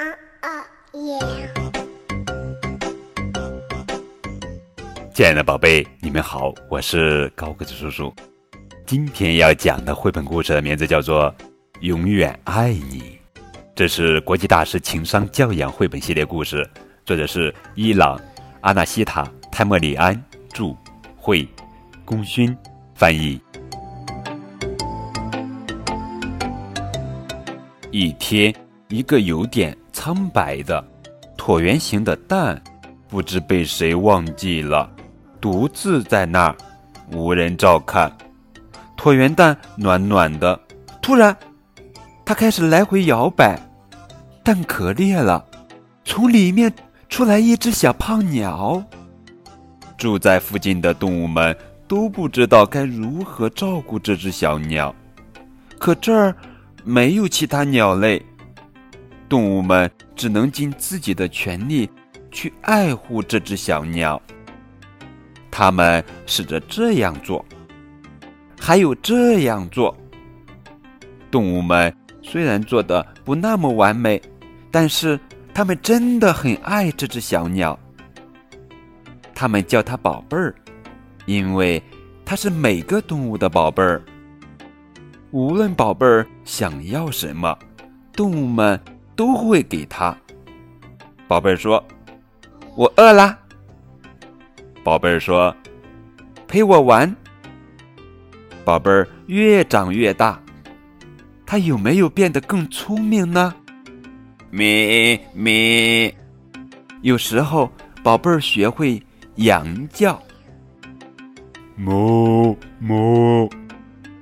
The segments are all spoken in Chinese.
啊啊耶！亲爱的宝贝，你们好，我是高个子叔叔。今天要讲的绘本故事的名字叫做《永远爱你》，这是国际大师情商教养绘本系列故事，作者是伊朗阿纳西塔泰莫里安著，绘功勋翻译。一天，一个有点苍白的椭圆形的蛋，不知被谁忘记了，独自在那儿，无人照看。椭圆蛋暖暖的，突然，它开始来回摇摆，蛋壳裂了，从里面出来一只小胖鸟。住在附近的动物们都不知道该如何照顾这只小鸟，可这儿。没有其他鸟类，动物们只能尽自己的全力去爱护这只小鸟。他们试着这样做，还有这样做。动物们虽然做的不那么完美，但是他们真的很爱这只小鸟。他们叫它宝贝儿，因为它是每个动物的宝贝儿。无论宝贝儿想要什么，动物们都会给他。宝贝儿说：“我饿啦。”宝贝儿说：“陪我玩。”宝贝儿越长越大，他有没有变得更聪明呢？咩咩，有时候宝贝儿学会羊叫，哞哞，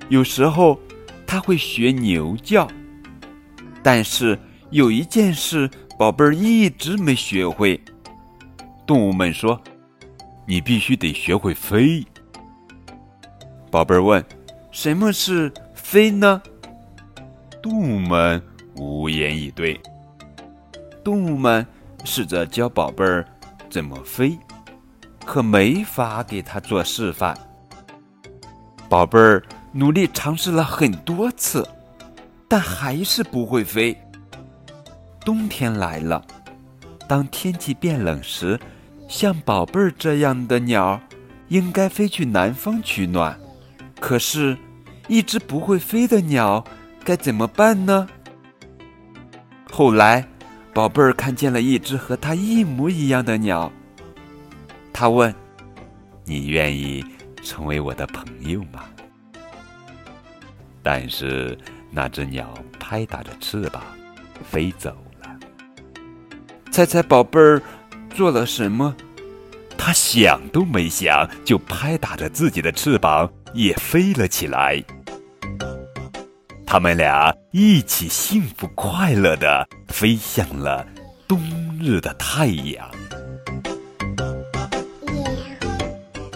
有时候。他会学牛叫，但是有一件事，宝贝儿一直没学会。动物们说：“你必须得学会飞。”宝贝儿问：“什么是飞呢？”动物们无言以对。动物们试着教宝贝儿怎么飞，可没法给他做示范。宝贝儿。努力尝试了很多次，但还是不会飞。冬天来了，当天气变冷时，像宝贝儿这样的鸟应该飞去南方取暖。可是，一只不会飞的鸟该怎么办呢？后来，宝贝儿看见了一只和它一模一样的鸟。他问：“你愿意成为我的朋友吗？”但是那只鸟拍打着翅膀飞走。猜猜宝贝儿做了什么？他想都没想，就拍打着自己的翅膀也飞了起来。他们俩一起幸福快乐的飞向了冬日的太阳。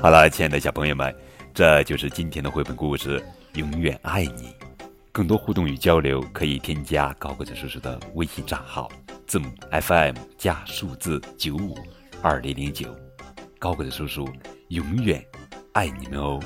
好了，亲爱的小朋友们，这就是今天的绘本故事。永远爱你，更多互动与交流可以添加高个子叔叔的微信账号，字母 FM 加数字九五二零零九，高贵的叔叔永远爱你们哦。